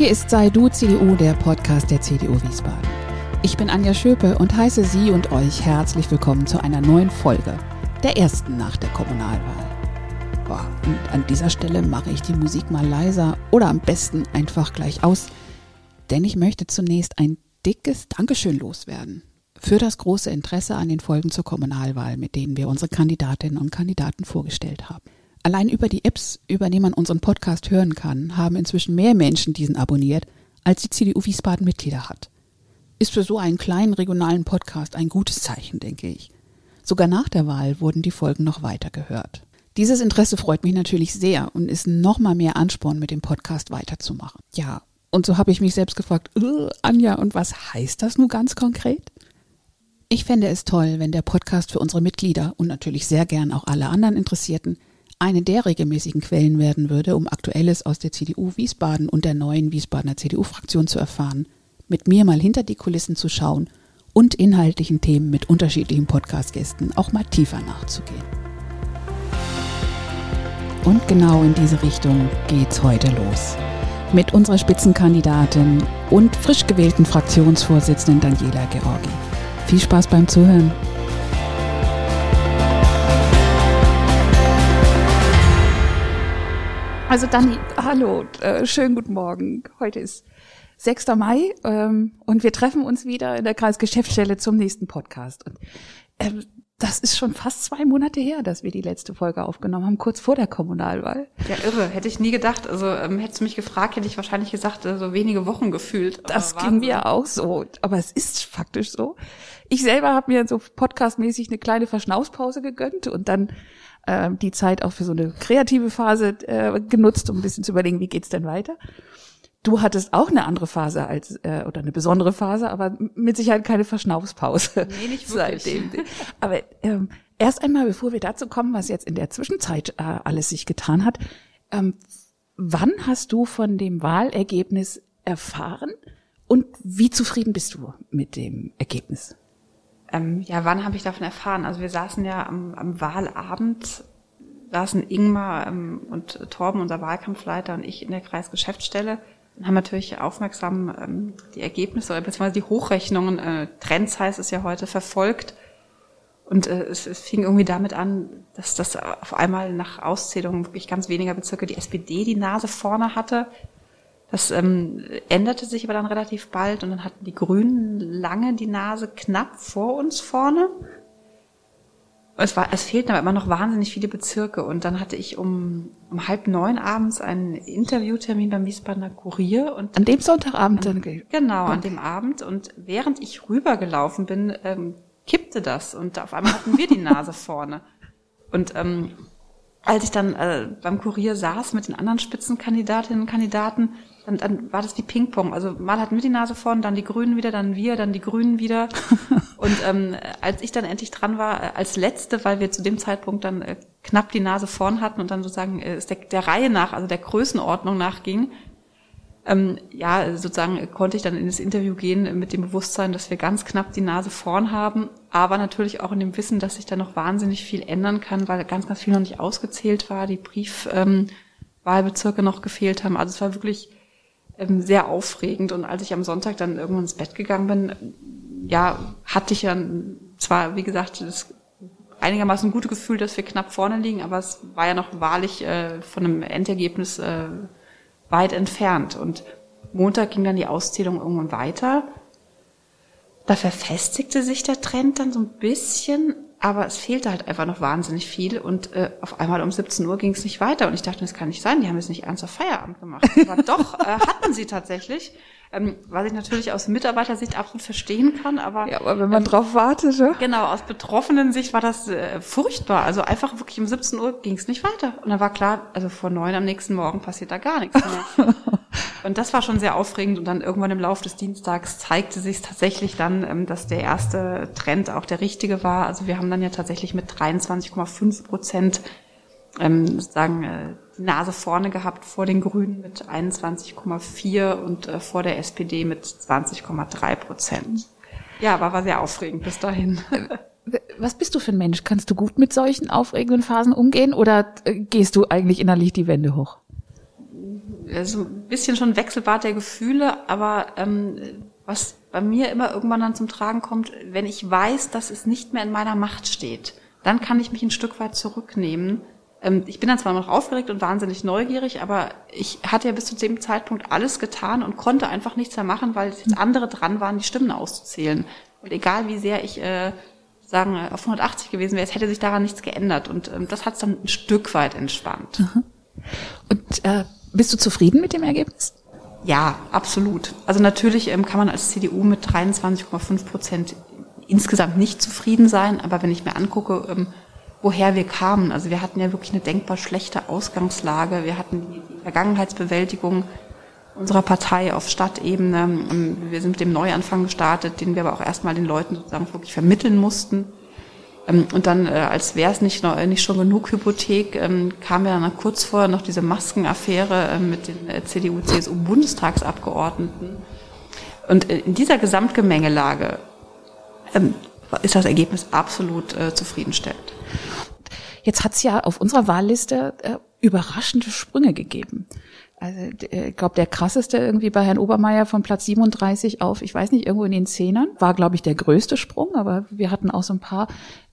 Hier ist Sei Du CDU, der Podcast der CDU Wiesbaden. Ich bin Anja Schöpe und heiße Sie und euch herzlich willkommen zu einer neuen Folge, der ersten nach der Kommunalwahl. Boah, und an dieser Stelle mache ich die Musik mal leiser oder am besten einfach gleich aus, denn ich möchte zunächst ein dickes Dankeschön loswerden für das große Interesse an den Folgen zur Kommunalwahl, mit denen wir unsere Kandidatinnen und Kandidaten vorgestellt haben. Allein über die Apps, über die man unseren Podcast hören kann, haben inzwischen mehr Menschen diesen abonniert, als die CDU Wiesbaden Mitglieder hat. Ist für so einen kleinen regionalen Podcast ein gutes Zeichen, denke ich. Sogar nach der Wahl wurden die Folgen noch weiter gehört. Dieses Interesse freut mich natürlich sehr und ist nochmal mehr Ansporn, mit dem Podcast weiterzumachen. Ja, und so habe ich mich selbst gefragt, äh, Anja, und was heißt das nun ganz konkret? Ich fände es toll, wenn der Podcast für unsere Mitglieder und natürlich sehr gern auch alle anderen Interessierten eine der regelmäßigen Quellen werden würde, um Aktuelles aus der CDU Wiesbaden und der neuen Wiesbadener CDU-Fraktion zu erfahren, mit mir mal hinter die Kulissen zu schauen und inhaltlichen Themen mit unterschiedlichen Podcast-Gästen auch mal tiefer nachzugehen. Und genau in diese Richtung geht's heute los. Mit unserer Spitzenkandidatin und frisch gewählten Fraktionsvorsitzenden Daniela Georgi. Viel Spaß beim Zuhören. Also Dani, hallo, äh, schönen guten Morgen. Heute ist 6. Mai ähm, und wir treffen uns wieder in der Kreisgeschäftsstelle zum nächsten Podcast. Und, ähm, das ist schon fast zwei Monate her, dass wir die letzte Folge aufgenommen haben, kurz vor der Kommunalwahl. Ja, irre. Hätte ich nie gedacht. Also ähm, hättest du mich gefragt, hätte ich wahrscheinlich gesagt, äh, so wenige Wochen gefühlt. Das ging mir auch so. Aber es ist faktisch so. Ich selber habe mir so podcastmäßig eine kleine Verschnaufspause gegönnt und dann äh, die Zeit auch für so eine kreative Phase äh, genutzt, um ein bisschen zu überlegen, wie geht's denn weiter. Du hattest auch eine andere Phase als äh, oder eine besondere Phase, aber mit Sicherheit keine Verschnaufspause. Nee, nicht wirklich. Seitdem. Aber ähm, erst einmal, bevor wir dazu kommen, was jetzt in der Zwischenzeit äh, alles sich getan hat, ähm, wann hast du von dem Wahlergebnis erfahren und wie zufrieden bist du mit dem Ergebnis? Ähm, ja, wann habe ich davon erfahren? Also wir saßen ja am, am Wahlabend, saßen Ingmar ähm, und Torben, unser Wahlkampfleiter und ich in der Kreisgeschäftsstelle haben natürlich aufmerksam ähm, die Ergebnisse oder beziehungsweise die Hochrechnungen, äh, Trends heißt es ja heute, verfolgt. Und äh, es, es fing irgendwie damit an, dass das auf einmal nach Auszählung wirklich ganz weniger Bezirke die SPD die Nase vorne hatte. Das ähm, änderte sich aber dann relativ bald und dann hatten die Grünen lange die Nase knapp vor uns vorne es war, es fehlten aber immer noch wahnsinnig viele Bezirke. Und dann hatte ich um, um halb neun abends einen Interviewtermin beim Wiesbadener Kurier und an dem Sonntagabend dann genau an dem Abend. Und während ich rübergelaufen bin ähm, kippte das. Und auf einmal hatten wir die Nase vorne. Und ähm, als ich dann äh, beim Kurier saß mit den anderen Spitzenkandidatinnen und Kandidaten dann, dann war das wie Ping-Pong. Also mal hatten wir die Nase vorn, dann die Grünen wieder, dann wir, dann die Grünen wieder. Und ähm, als ich dann endlich dran war, äh, als Letzte, weil wir zu dem Zeitpunkt dann äh, knapp die Nase vorn hatten und dann sozusagen äh, der, der Reihe nach, also der Größenordnung nachging, ähm, ja, sozusagen konnte ich dann in das Interview gehen mit dem Bewusstsein, dass wir ganz knapp die Nase vorn haben, aber natürlich auch in dem Wissen, dass sich da noch wahnsinnig viel ändern kann, weil ganz, ganz viel noch nicht ausgezählt war, die Briefwahlbezirke ähm, noch gefehlt haben. Also es war wirklich sehr aufregend. Und als ich am Sonntag dann irgendwann ins Bett gegangen bin, ja, hatte ich ja zwar, wie gesagt, das einigermaßen gute Gefühl, dass wir knapp vorne liegen, aber es war ja noch wahrlich äh, von einem Endergebnis äh, weit entfernt. Und Montag ging dann die Auszählung irgendwann weiter. Da verfestigte sich der Trend dann so ein bisschen, aber es fehlte halt einfach noch wahnsinnig viel und äh, auf einmal um 17 Uhr ging es nicht weiter und ich dachte, das kann nicht sein, die haben jetzt nicht ernsthaft Feierabend gemacht. Aber doch, äh, hatten sie tatsächlich. Ähm, was ich natürlich aus Mitarbeitersicht absolut verstehen kann, aber ja, aber wenn man ähm, drauf wartet, ja? genau aus betroffenen Sicht war das äh, furchtbar. Also einfach wirklich um 17 Uhr ging es nicht weiter und dann war klar, also vor neun am nächsten Morgen passiert da gar nichts mehr. und das war schon sehr aufregend und dann irgendwann im Laufe des Dienstags zeigte sich tatsächlich dann, ähm, dass der erste Trend auch der richtige war. Also wir haben dann ja tatsächlich mit 23,5 Prozent ähm, sozusagen äh, die Nase vorne gehabt vor den Grünen mit 21,4 und äh, vor der SPD mit 20,3 Prozent. Ja, aber war sehr aufregend bis dahin. Was bist du für ein Mensch? Kannst du gut mit solchen aufregenden Phasen umgehen oder äh, gehst du eigentlich innerlich die Wände hoch? so ein bisschen schon Wechselbad der Gefühle, aber ähm, was bei mir immer irgendwann dann zum Tragen kommt, wenn ich weiß, dass es nicht mehr in meiner Macht steht, dann kann ich mich ein Stück weit zurücknehmen. Ähm, ich bin dann zwar noch aufgeregt und wahnsinnig neugierig, aber ich hatte ja bis zu dem Zeitpunkt alles getan und konnte einfach nichts mehr machen, weil jetzt andere dran waren, die Stimmen auszuzählen. Und egal wie sehr ich äh, sagen auf 180 gewesen wäre, es hätte sich daran nichts geändert. Und ähm, das hat es dann ein Stück weit entspannt. Und äh, bist du zufrieden mit dem Ergebnis? Ja, absolut. Also natürlich ähm, kann man als CDU mit 23,5 Prozent insgesamt nicht zufrieden sein, aber wenn ich mir angucke, ähm, woher wir kamen, also wir hatten ja wirklich eine denkbar schlechte Ausgangslage, wir hatten die, Vergangenheitsbewältigung unserer Partei auf Stadtebene, ähm, wir sind mit dem Neuanfang gestartet, den wir aber auch erstmal den Leuten sozusagen wirklich vermitteln mussten. Ähm, und dann, äh, als wäre es nicht, noch, nicht schon genug Hypothek, ähm, kam ja dann kurz vorher noch diese Maskenaffäre mit den äh, CDU-CSU-Bundestagsabgeordneten. Und äh, in dieser Gesamtgemengelage ist das Ergebnis absolut zufriedenstellend. Jetzt hat es ja auf unserer Wahlliste überraschende Sprünge gegeben. Also ich glaube, der krasseste irgendwie bei Herrn Obermeier von Platz 37 auf, ich weiß nicht, irgendwo in den Zehnern, war, glaube ich, der größte Sprung, aber wir hatten auch so ein paar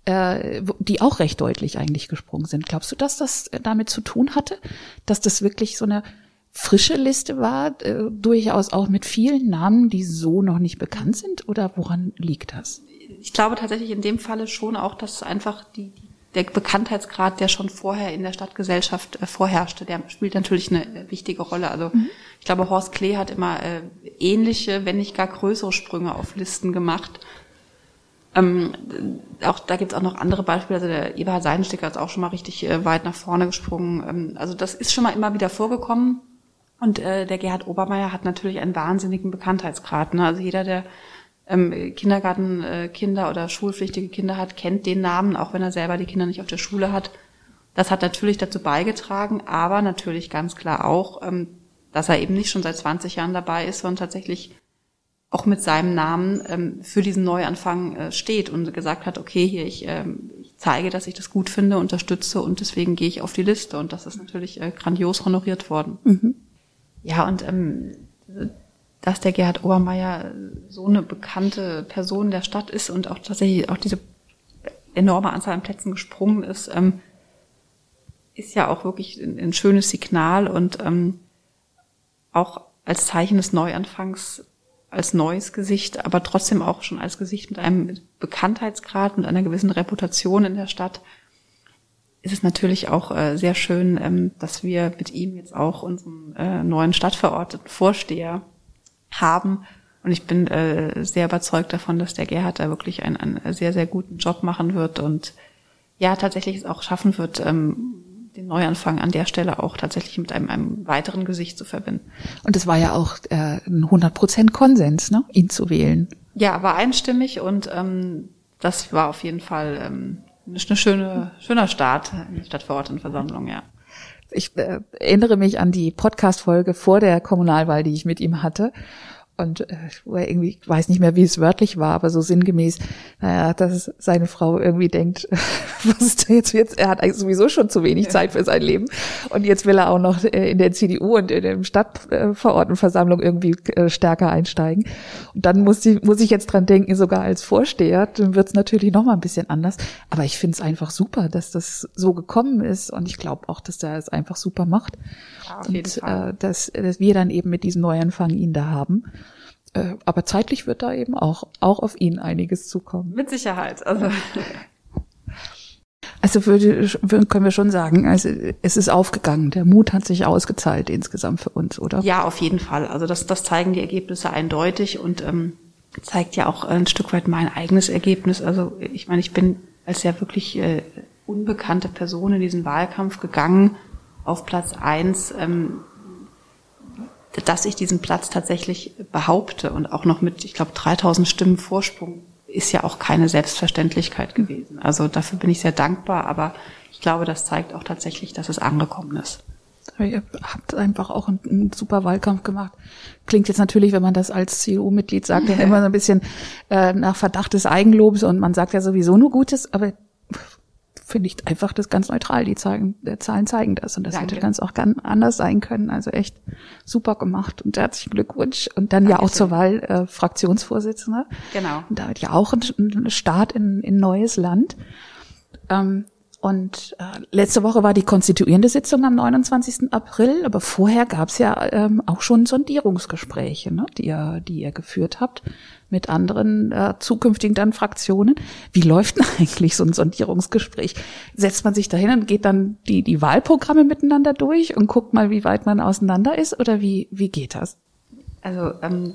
äh, die auch recht deutlich eigentlich gesprungen sind. Glaubst du, dass das damit zu tun hatte, dass das wirklich so eine frische Liste war, äh, durchaus auch mit vielen Namen, die so noch nicht bekannt sind? Oder woran liegt das? Ich glaube tatsächlich in dem Falle schon auch, dass einfach die, der Bekanntheitsgrad, der schon vorher in der Stadtgesellschaft äh, vorherrschte, der spielt natürlich eine äh, wichtige Rolle. Also mhm. ich glaube, Horst Klee hat immer äh, ähnliche, wenn nicht gar größere Sprünge auf Listen gemacht. Ähm, auch da gibt's auch noch andere Beispiele. Also der Eberhard Seidensticker ist auch schon mal richtig äh, weit nach vorne gesprungen. Ähm, also das ist schon mal immer wieder vorgekommen. Und äh, der Gerhard Obermeier hat natürlich einen wahnsinnigen Bekanntheitsgrad. Ne? Also jeder, der ähm, Kindergartenkinder äh, oder schulpflichtige Kinder hat, kennt den Namen, auch wenn er selber die Kinder nicht auf der Schule hat. Das hat natürlich dazu beigetragen, aber natürlich ganz klar auch, ähm, dass er eben nicht schon seit 20 Jahren dabei ist, sondern tatsächlich auch mit seinem Namen ähm, für diesen Neuanfang äh, steht und gesagt hat, okay, hier, ich, ähm, ich zeige, dass ich das gut finde, unterstütze und deswegen gehe ich auf die Liste. Und das ist natürlich äh, grandios honoriert worden. Mhm. Ja, und ähm, dass der Gerhard Obermeier so eine bekannte Person der Stadt ist und auch tatsächlich auch diese enorme Anzahl an Plätzen gesprungen ist, ähm, ist ja auch wirklich ein, ein schönes Signal und ähm, auch als Zeichen des Neuanfangs als neues Gesicht, aber trotzdem auch schon als Gesicht mit einem Bekanntheitsgrad, mit einer gewissen Reputation in der Stadt, ist es natürlich auch äh, sehr schön, ähm, dass wir mit ihm jetzt auch unseren äh, neuen stadtverordneten Vorsteher haben. Und ich bin äh, sehr überzeugt davon, dass der Gerhard da wirklich einen, einen sehr, sehr guten Job machen wird und ja, tatsächlich es auch schaffen wird, ähm, den Neuanfang an der Stelle auch tatsächlich mit einem, einem weiteren Gesicht zu verbinden. Und es war ja auch äh, ein 100 Prozent Konsens, ne, ihn zu wählen. Ja, war einstimmig und ähm, das war auf jeden Fall ähm, eine schöne, schöner Start in der Stadtverordnetenversammlung, ja. Ich äh, erinnere mich an die Podcast-Folge vor der Kommunalwahl, die ich mit ihm hatte und äh, irgendwie, ich weiß nicht mehr, wie es wörtlich war, aber so sinngemäß, naja, dass seine Frau irgendwie denkt, was ist denn jetzt jetzt? Er hat eigentlich sowieso schon zu wenig Zeit für sein Leben und jetzt will er auch noch äh, in der CDU und in der Stadtverordnetenversammlung irgendwie äh, stärker einsteigen. Und dann muss ich, muss ich jetzt dran denken, sogar als Vorsteher, dann wird es natürlich noch mal ein bisschen anders. Aber ich finde es einfach super, dass das so gekommen ist und ich glaube auch, dass er es einfach super macht. Ja, und. Äh, dass, dass wir dann eben mit diesem Neuanfang ihn da haben. Äh, aber zeitlich wird da eben auch, auch auf ihn einiges zukommen. Mit Sicherheit. Also, also würde, können wir schon sagen, also es ist aufgegangen. Der Mut hat sich ausgezahlt insgesamt für uns, oder? Ja, auf jeden Fall. Also das, das zeigen die Ergebnisse eindeutig und ähm, zeigt ja auch ein Stück weit mein eigenes Ergebnis. Also ich meine, ich bin als ja wirklich äh, unbekannte Person in diesen Wahlkampf gegangen auf Platz eins. Ähm, dass ich diesen Platz tatsächlich behaupte und auch noch mit, ich glaube, 3000 Stimmen Vorsprung ist ja auch keine Selbstverständlichkeit gewesen. Also dafür bin ich sehr dankbar, aber ich glaube, das zeigt auch tatsächlich, dass es angekommen ist. Ihr habt einfach auch einen, einen, super Wahlkampf gemacht. Klingt jetzt natürlich, wenn man das als CDU-Mitglied sagt, dann immer so ein bisschen äh, nach Verdacht des Eigenlobs und man sagt ja sowieso nur Gutes, aber finde ich einfach das ganz neutral. Die Zahlen, die Zahlen zeigen das und das Danke. hätte ganz auch ganz anders sein können. Also echt super gemacht und herzlichen Glückwunsch. Und dann ja auch Dankeschön. zur Wahl äh, Fraktionsvorsitzender. Genau. Und damit ja auch ein, ein Start in, in neues Land. Ähm, und äh, letzte Woche war die konstituierende Sitzung am 29. April, aber vorher gab es ja ähm, auch schon Sondierungsgespräche, ne, die ihr, die ihr geführt habt mit anderen äh, zukünftigen dann Fraktionen. Wie läuft denn eigentlich so ein Sondierungsgespräch? Setzt man sich dahin und geht dann die, die Wahlprogramme miteinander durch und guckt mal, wie weit man auseinander ist oder wie, wie geht das? Also ähm,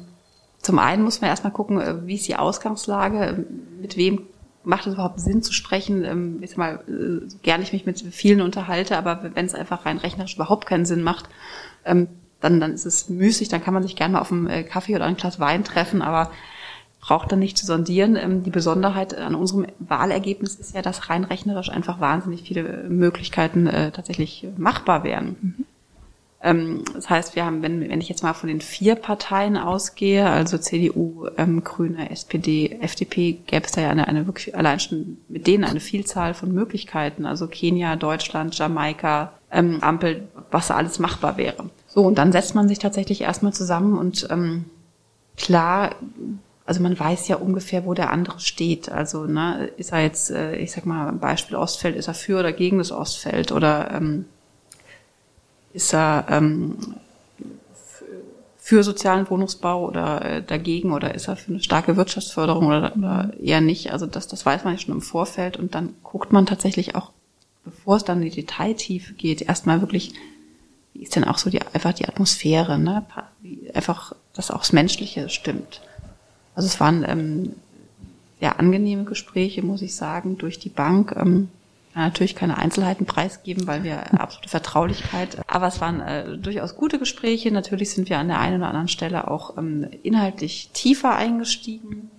zum einen muss man erstmal gucken, äh, wie ist die Ausgangslage, mit wem macht es überhaupt Sinn zu sprechen. Ähm, ich sag mal, äh, gerne ich mich mit vielen unterhalte, aber wenn es einfach rein rechnerisch überhaupt keinen Sinn macht, ähm, dann, dann ist es müßig, dann kann man sich gerne mal auf einen äh, Kaffee oder ein Glas Wein treffen, aber braucht dann nicht zu sondieren. Ähm, die Besonderheit an unserem Wahlergebnis ist ja, dass rein rechnerisch einfach wahnsinnig viele Möglichkeiten äh, tatsächlich machbar wären. Ähm, das heißt, wir haben, wenn, wenn ich jetzt mal von den vier Parteien ausgehe, also CDU, ähm, Grüne, SPD, FDP, gäbe es da ja eine, eine wirklich allein schon mit denen eine Vielzahl von Möglichkeiten. Also Kenia, Deutschland, Jamaika, ähm, Ampel, was da alles machbar wäre. So, und dann setzt man sich tatsächlich erstmal zusammen und ähm, klar, also man weiß ja ungefähr, wo der andere steht. Also ne, ist er jetzt, äh, ich sag mal, Beispiel Ostfeld, ist er für oder gegen das Ostfeld oder ähm, ist er ähm, für sozialen Wohnungsbau oder äh, dagegen oder ist er für eine starke Wirtschaftsförderung oder, oder eher nicht? Also das, das weiß man ja schon im Vorfeld und dann guckt man tatsächlich auch, bevor es dann in die Detailtiefe geht, erstmal wirklich, wie ist denn auch so die einfach die Atmosphäre, ne? Wie einfach, dass auch das Menschliche stimmt. Also es waren ähm, sehr angenehme Gespräche, muss ich sagen, durch die Bank. Ähm, natürlich keine Einzelheiten preisgeben, weil wir absolute Vertraulichkeit. Aber es waren äh, durchaus gute Gespräche. Natürlich sind wir an der einen oder anderen Stelle auch ähm, inhaltlich tiefer eingestiegen.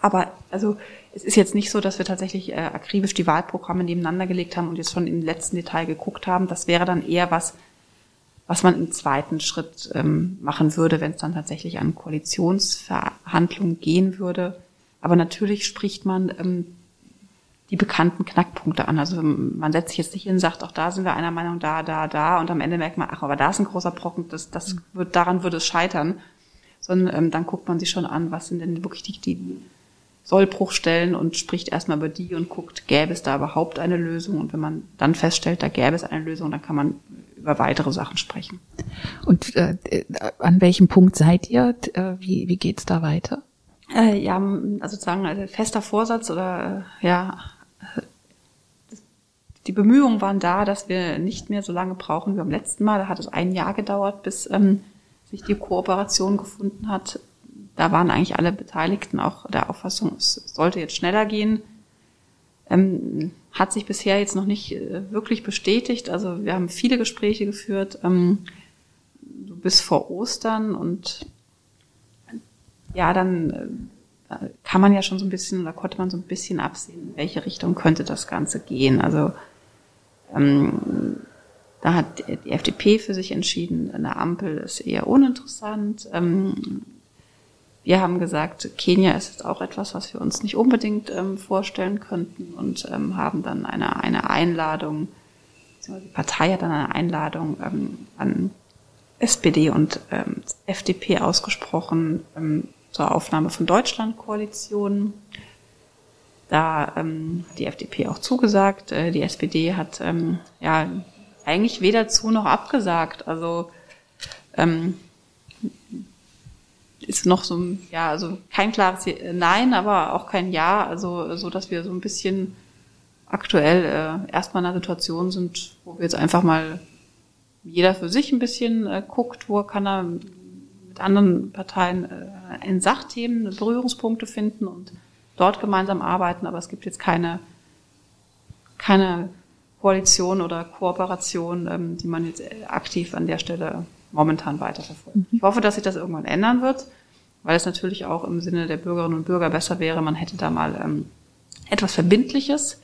Aber also es ist jetzt nicht so, dass wir tatsächlich äh, akribisch die Wahlprogramme nebeneinander gelegt haben und jetzt schon im letzten Detail geguckt haben. Das wäre dann eher was, was man im zweiten Schritt ähm, machen würde, wenn es dann tatsächlich an Koalitionsverhandlungen gehen würde. Aber natürlich spricht man ähm, die bekannten Knackpunkte an. Also man setzt sich jetzt nicht hin und sagt, auch da sind wir einer Meinung, da, da, da, und am Ende merkt man, ach, aber da ist ein großer Brocken, das, das wird, daran würde es scheitern. Sondern ähm, dann guckt man sich schon an, was sind denn wirklich die, die Sollbruchstellen und spricht erstmal über die und guckt, gäbe es da überhaupt eine Lösung? Und wenn man dann feststellt, da gäbe es eine Lösung, dann kann man über weitere Sachen sprechen. Und äh, äh, an welchem Punkt seid ihr? Äh, wie wie geht's da weiter? Äh, ja, also sozusagen also fester Vorsatz oder äh, ja, äh, die Bemühungen waren da, dass wir nicht mehr so lange brauchen wie beim letzten Mal. Da hat es ein Jahr gedauert, bis ähm, sich die Kooperation gefunden hat. Da waren eigentlich alle Beteiligten auch der Auffassung, es sollte jetzt schneller gehen. Ähm, hat sich bisher jetzt noch nicht äh, wirklich bestätigt. Also wir haben viele Gespräche geführt ähm, bis vor Ostern und ja, dann äh, kann man ja schon so ein bisschen, oder konnte man so ein bisschen absehen, in welche Richtung könnte das Ganze gehen. Also ähm, da hat die FDP für sich entschieden, eine Ampel ist eher uninteressant. Ähm, wir haben gesagt, Kenia ist jetzt auch etwas, was wir uns nicht unbedingt ähm, vorstellen könnten und ähm, haben dann eine, eine Einladung, die Partei hat dann eine Einladung ähm, an SPD und ähm, FDP ausgesprochen ähm, zur Aufnahme von Deutschland-Koalitionen. Da ähm, hat die FDP auch zugesagt. Äh, die SPD hat ähm, ja eigentlich weder zu noch abgesagt. Also ähm, ist noch so ein, ja, also kein klares Nein, aber auch kein Ja. Also so, dass wir so ein bisschen aktuell äh, erstmal in einer Situation sind, wo wir jetzt einfach mal jeder für sich ein bisschen äh, guckt, wo kann er mit anderen Parteien äh, in Sachthemen Berührungspunkte finden und dort gemeinsam arbeiten. Aber es gibt jetzt keine, keine Koalition oder Kooperation, ähm, die man jetzt äh, aktiv an der Stelle momentan weiterverfolgt. Ich hoffe, dass sich das irgendwann ändern wird, weil es natürlich auch im Sinne der Bürgerinnen und Bürger besser wäre, man hätte da mal ähm, etwas Verbindliches.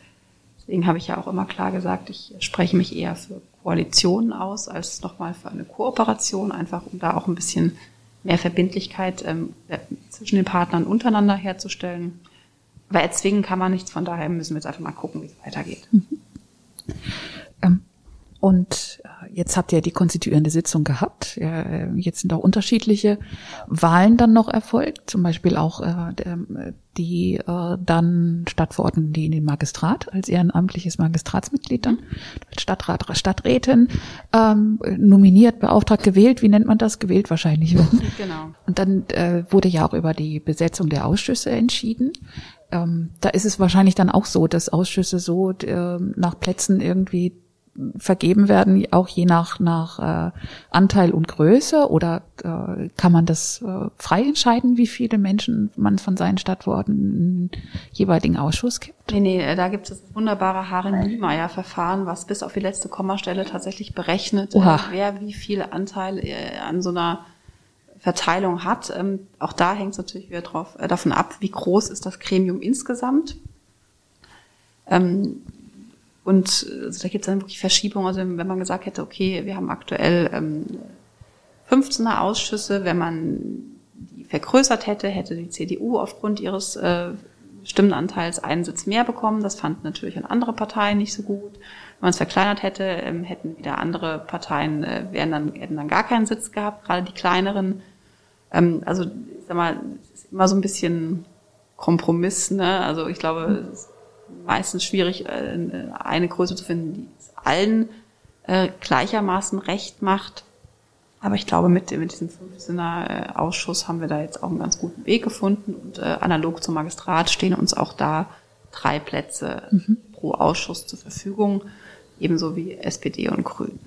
Deswegen habe ich ja auch immer klar gesagt, ich spreche mich eher für Koalitionen aus, als nochmal für eine Kooperation, einfach um da auch ein bisschen mehr Verbindlichkeit ähm, zwischen den Partnern untereinander herzustellen. Aber erzwingen kann man nichts, von daher müssen wir jetzt einfach mal gucken, wie es weitergeht. Mhm. Ähm, und äh, jetzt habt ihr die konstituierende Sitzung gehabt. Äh, jetzt sind auch unterschiedliche Wahlen dann noch erfolgt, zum Beispiel auch äh, die dann stattverordneten, die in den Magistrat als ehrenamtliches Magistratsmitglied dann als Stadtrat, Stadträtin ähm, nominiert, beauftragt, gewählt. Wie nennt man das? Gewählt wahrscheinlich. Genau. Und dann wurde ja auch über die Besetzung der Ausschüsse entschieden ähm, da ist es wahrscheinlich dann auch so, dass Ausschüsse so äh, nach Plätzen irgendwie vergeben werden, auch je nach, nach äh, Anteil und Größe? Oder äh, kann man das äh, frei entscheiden, wie viele Menschen man von seinen Stadtworten in jeweiligen Ausschuss gibt? Nee, nee, da gibt es das wunderbare Haaren-Niemeyer-Verfahren, was bis auf die letzte Kommastelle tatsächlich berechnet, Oha. wer wie viel Anteil äh, an so einer Verteilung hat. Ähm, auch da hängt es natürlich wieder drauf, äh, davon ab, wie groß ist das Gremium insgesamt. Ähm, und also da gibt es dann wirklich Verschiebungen. Also wenn man gesagt hätte, okay, wir haben aktuell ähm, 15er Ausschüsse, wenn man die vergrößert hätte, hätte die CDU aufgrund ihres äh, Stimmenanteils einen Sitz mehr bekommen. Das fanden natürlich an andere Parteien nicht so gut. Wenn man es verkleinert hätte, ähm, hätten wieder andere Parteien, äh, wären dann, hätten dann gar keinen Sitz gehabt, gerade die kleineren. Ähm, also ich sag mal, es ist immer so ein bisschen Kompromiss. Ne? Also ich glaube, es meistens schwierig, äh, eine Größe zu finden, die es allen äh, gleichermaßen recht macht. Aber ich glaube, mit, mit diesem 15er äh, Ausschuss haben wir da jetzt auch einen ganz guten Weg gefunden. Und äh, analog zum Magistrat stehen uns auch da drei Plätze mhm. pro Ausschuss zur Verfügung, ebenso wie SPD und Grün.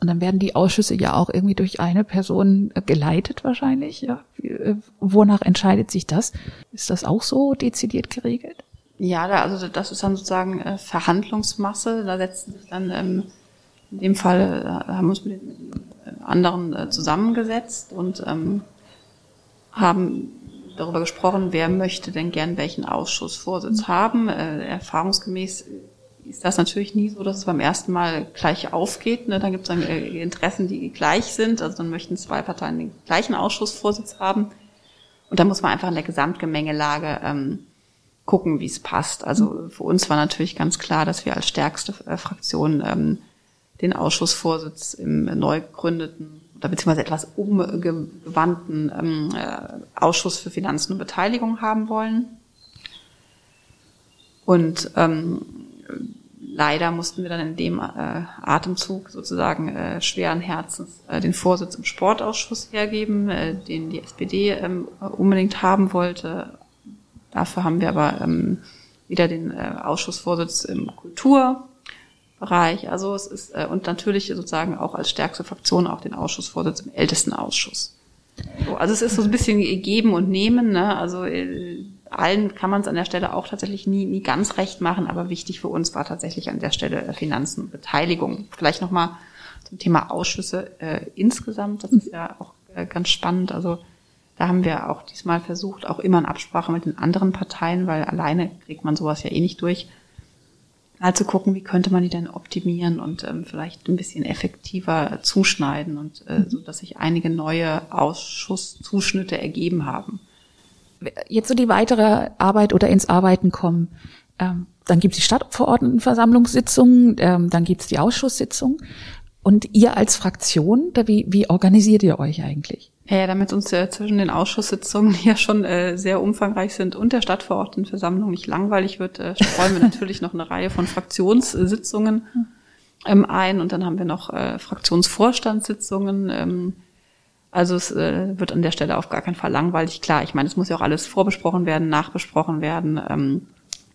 Und dann werden die Ausschüsse ja auch irgendwie durch eine Person geleitet wahrscheinlich. Ja. Wonach entscheidet sich das? Ist das auch so dezidiert geregelt? Ja, da, also das ist dann sozusagen äh, Verhandlungsmasse. Da setzen sich dann ähm, in dem Fall äh, haben wir uns mit den äh, anderen äh, zusammengesetzt und ähm, haben darüber gesprochen, wer möchte denn gern welchen Ausschussvorsitz mhm. haben. Äh, erfahrungsgemäß ist das natürlich nie so, dass es beim ersten Mal gleich aufgeht. Ne? Dann gibt es dann äh, Interessen, die gleich sind. Also dann möchten zwei Parteien den gleichen Ausschussvorsitz haben. Und da muss man einfach in der Gesamtgemengelage ähm, gucken, wie es passt. Also für uns war natürlich ganz klar, dass wir als stärkste äh, Fraktion ähm, den Ausschussvorsitz im neu gegründeten oder beziehungsweise etwas umgewandten ähm, äh, Ausschuss für Finanzen und Beteiligung haben wollen. Und ähm, leider mussten wir dann in dem äh, Atemzug sozusagen äh, schweren Herzens äh, den Vorsitz im Sportausschuss hergeben, äh, den die SPD ähm, unbedingt haben wollte, Dafür haben wir aber ähm, wieder den äh, Ausschussvorsitz im Kulturbereich. Also es ist äh, und natürlich sozusagen auch als stärkste Fraktion auch den Ausschussvorsitz im ältesten Ausschuss. So, also es ist so ein bisschen geben und nehmen. Ne? Also äh, allen kann man es an der Stelle auch tatsächlich nie, nie ganz recht machen, aber wichtig für uns war tatsächlich an der Stelle äh, Finanzen und Beteiligung. Vielleicht nochmal zum Thema Ausschüsse äh, insgesamt. Das ist ja auch äh, ganz spannend. Also da haben wir auch diesmal versucht, auch immer in Absprache mit den anderen Parteien, weil alleine kriegt man sowas ja eh nicht durch, mal zu gucken, wie könnte man die denn optimieren und ähm, vielleicht ein bisschen effektiver zuschneiden und äh, so, dass sich einige neue Ausschusszuschnitte ergeben haben. Jetzt so die weitere Arbeit oder ins Arbeiten kommen. Ähm, dann gibt's die Stadtverordnetenversammlungssitzung, ähm, dann gibt's die Ausschusssitzung. Und ihr als Fraktion, wie, wie organisiert ihr euch eigentlich? Ja, damit uns äh, zwischen den Ausschusssitzungen, die ja schon äh, sehr umfangreich sind, und der Stadtverordnetenversammlung nicht langweilig wird, äh, streuen wir natürlich noch eine Reihe von Fraktionssitzungen ähm, ein und dann haben wir noch äh, Fraktionsvorstandssitzungen. Ähm, also es äh, wird an der Stelle auf gar keinen Fall langweilig. Klar, ich meine, es muss ja auch alles vorbesprochen werden, nachbesprochen werden. Ähm,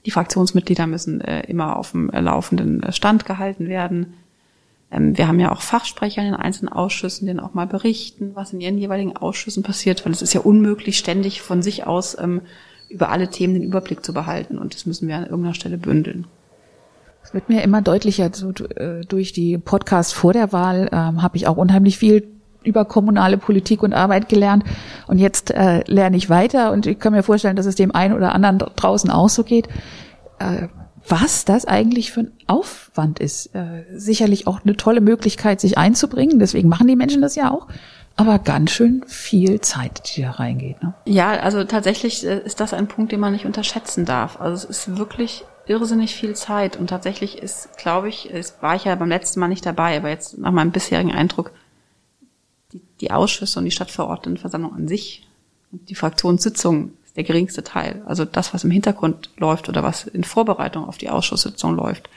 die Fraktionsmitglieder müssen äh, immer auf dem äh, laufenden Stand gehalten werden. Ähm, wir haben ja auch Fachsprecher in den einzelnen Ausschüssen, dann auch mal berichten, was in ihren jeweiligen Ausschüssen passiert, weil es ist ja unmöglich, ständig von sich aus ähm, über alle Themen den Überblick zu behalten. Und das müssen wir an irgendeiner Stelle bündeln. Es wird mir immer deutlicher, so, äh, durch die Podcasts vor der Wahl ähm, habe ich auch unheimlich viel über kommunale Politik und Arbeit gelernt. Und jetzt äh, lerne ich weiter und ich kann mir vorstellen, dass es dem einen oder anderen draußen auch so geht. Äh, was das eigentlich für ein Aufwand ist. Äh, sicherlich auch eine tolle Möglichkeit, sich einzubringen. Deswegen machen die Menschen das ja auch. aber ganz schön viel Zeit, die da reingeht. Ne? Ja, also tatsächlich äh, ist das ein Punkt, den man nicht unterschätzen darf. Also es ist wirklich irrsinnig viel Zeit und tatsächlich ist, glaube ich, es war ich ja beim letzten Mal nicht dabei, aber jetzt nach meinem bisherigen Eindruck, die, die Ausschüsse und die Stadtverordnetenversammlung an sich und die Fraktionssitzung ist der geringste Teil. Also das, was im Hintergrund läuft oder was in Vorbereitung auf die Ausschusssitzung läuft.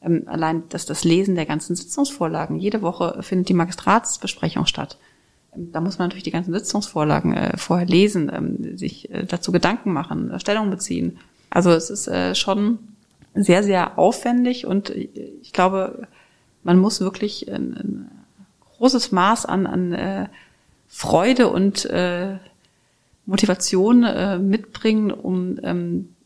Ähm, allein das, das Lesen der ganzen Sitzungsvorlagen. Jede Woche findet die Magistratsbesprechung statt. Ähm, da muss man natürlich die ganzen Sitzungsvorlagen äh, vorher lesen, ähm, sich äh, dazu Gedanken machen, äh, Stellung beziehen. Also es ist äh, schon sehr, sehr aufwendig und äh, ich glaube, man muss wirklich ein, ein großes Maß an, an äh, Freude und äh, Motivation äh, mitbringen, um ähm,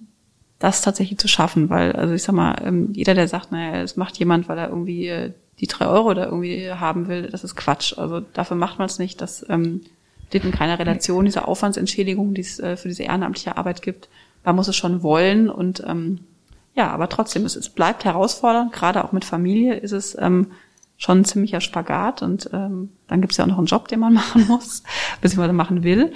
das tatsächlich zu schaffen. Weil, also ich sag mal, ähm, jeder, der sagt, naja, es macht jemand, weil er irgendwie äh, die drei Euro da irgendwie haben will, das ist Quatsch. Also dafür macht man es nicht. Das ähm, steht in keiner Relation, diese Aufwandsentschädigung, die es äh, für diese ehrenamtliche Arbeit gibt. Da muss es schon wollen und ähm, ja, aber trotzdem, es, es bleibt herausfordernd, gerade auch mit Familie ist es ähm, schon ein ziemlicher Spagat und ähm, dann gibt es ja auch noch einen Job, den man machen muss, beziehungsweise machen will.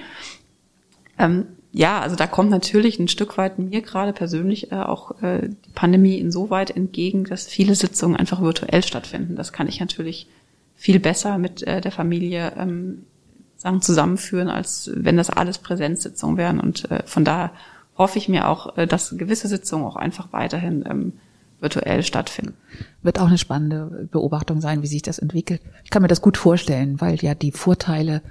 Ähm, ja, also da kommt natürlich ein Stück weit mir gerade persönlich äh, auch äh, die Pandemie insoweit entgegen, dass viele Sitzungen einfach virtuell stattfinden. Das kann ich natürlich viel besser mit äh, der Familie ähm, sagen, zusammenführen, als wenn das alles Präsenzsitzungen wären. Und äh, von daher hoffe ich mir auch, äh, dass gewisse Sitzungen auch einfach weiterhin ähm, virtuell stattfinden. Wird auch eine spannende Beobachtung sein, wie sich das entwickelt. Ich kann mir das gut vorstellen, weil ja die Vorteile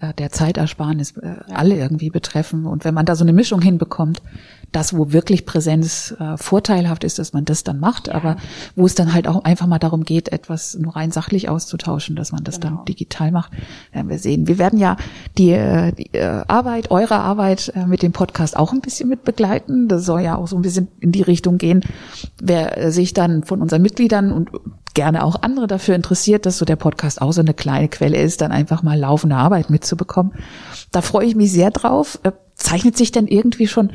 äh, der Zeitersparnis äh, alle irgendwie betreffen. Und wenn man da so eine Mischung hinbekommt, das, wo wirklich Präsenz äh, vorteilhaft ist, dass man das dann macht, ja. aber wo es dann halt auch einfach mal darum geht, etwas nur rein sachlich auszutauschen, dass man das genau. dann digital macht, werden wir sehen. Wir werden ja die, äh, die äh, Arbeit, eure Arbeit äh, mit dem Podcast auch ein bisschen mit begleiten. Das soll ja auch so ein bisschen in die Richtung gehen. Wer sich dann von unseren Mitgliedern und gerne auch andere dafür interessiert, dass so der Podcast auch so eine kleine Quelle ist, dann einfach mal laufende Arbeit mitzubekommen. Da freue ich mich sehr drauf. Zeichnet sich denn irgendwie schon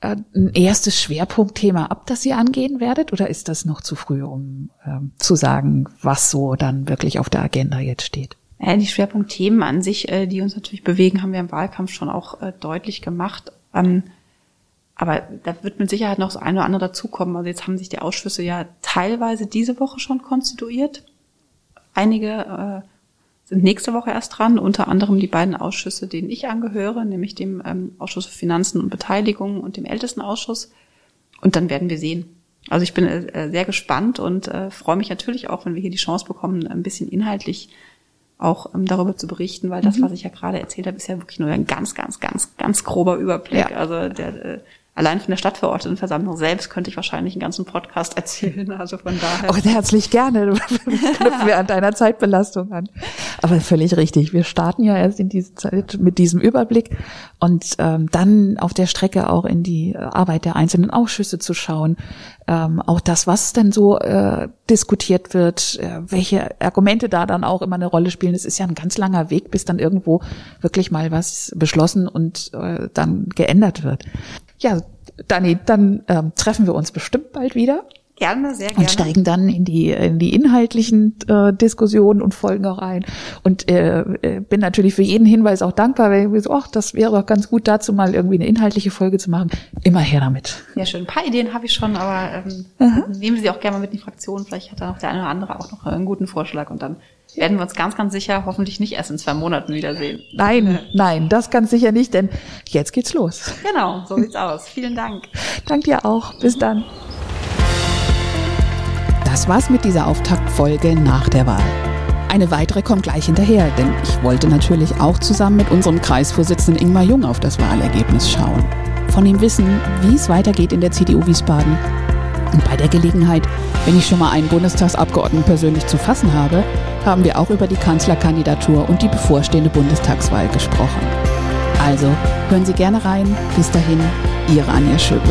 ein erstes Schwerpunktthema ab, das ihr angehen werdet? Oder ist das noch zu früh, um ähm, zu sagen, was so dann wirklich auf der Agenda jetzt steht? Ja, die Schwerpunktthemen an sich, äh, die uns natürlich bewegen, haben wir im Wahlkampf schon auch äh, deutlich gemacht. Ähm, aber da wird mit Sicherheit noch das eine oder andere dazukommen. Also jetzt haben sich die Ausschüsse ja teilweise diese Woche schon konstituiert. Einige äh, sind nächste Woche erst dran, unter anderem die beiden Ausschüsse, denen ich angehöre, nämlich dem ähm, Ausschuss für Finanzen und Beteiligung und dem Ältestenausschuss. Und dann werden wir sehen. Also ich bin äh, sehr gespannt und äh, freue mich natürlich auch, wenn wir hier die Chance bekommen, ein bisschen inhaltlich auch ähm, darüber zu berichten, weil das, mhm. was ich ja gerade erzählt habe, ist ja wirklich nur ein ganz, ganz, ganz, ganz grober Überblick. Ja. Also der, äh, allein von der Stadtverordnetenversammlung selbst könnte ich wahrscheinlich einen ganzen Podcast erzählen. Also von daher. Oh, herzlich gerne. Knüpfen wir an deiner Zeitbelastung an. Aber völlig richtig. Wir starten ja erst in diese Zeit mit diesem Überblick und ähm, dann auf der Strecke auch in die Arbeit der einzelnen Ausschüsse zu schauen. Ähm, auch das, was denn so äh, diskutiert wird, äh, welche Argumente da dann auch immer eine Rolle spielen. Es ist ja ein ganz langer Weg, bis dann irgendwo wirklich mal was beschlossen und äh, dann geändert wird. Ja, Dani, dann ähm, treffen wir uns bestimmt bald wieder. Gerne, sehr gerne. Und steigen dann in die, in die inhaltlichen äh, Diskussionen und Folgen auch ein. Und äh, äh, bin natürlich für jeden Hinweis auch dankbar, wenn ich so, ach, das wäre doch ganz gut dazu mal irgendwie eine inhaltliche Folge zu machen. Immer her damit. Ja, schön. Ein paar Ideen habe ich schon, aber ähm, nehmen Sie auch gerne mal mit in die Fraktion. Vielleicht hat da noch der eine oder andere auch noch einen guten Vorschlag und dann werden wir uns ganz, ganz sicher hoffentlich nicht erst in zwei Monaten wiedersehen. Nein, nein, das ganz sicher nicht, denn jetzt geht's los. Genau, so sieht's aus. Vielen Dank. Dank dir auch. Bis dann. Das war's mit dieser Auftaktfolge nach der Wahl. Eine weitere kommt gleich hinterher, denn ich wollte natürlich auch zusammen mit unserem Kreisvorsitzenden Ingmar Jung auf das Wahlergebnis schauen. Von ihm wissen, wie es weitergeht in der CDU Wiesbaden. Und bei der Gelegenheit, wenn ich schon mal einen Bundestagsabgeordneten persönlich zu fassen habe, haben wir auch über die Kanzlerkandidatur und die bevorstehende Bundestagswahl gesprochen. Also hören Sie gerne rein. Bis dahin, Ihre Anja Schöpe.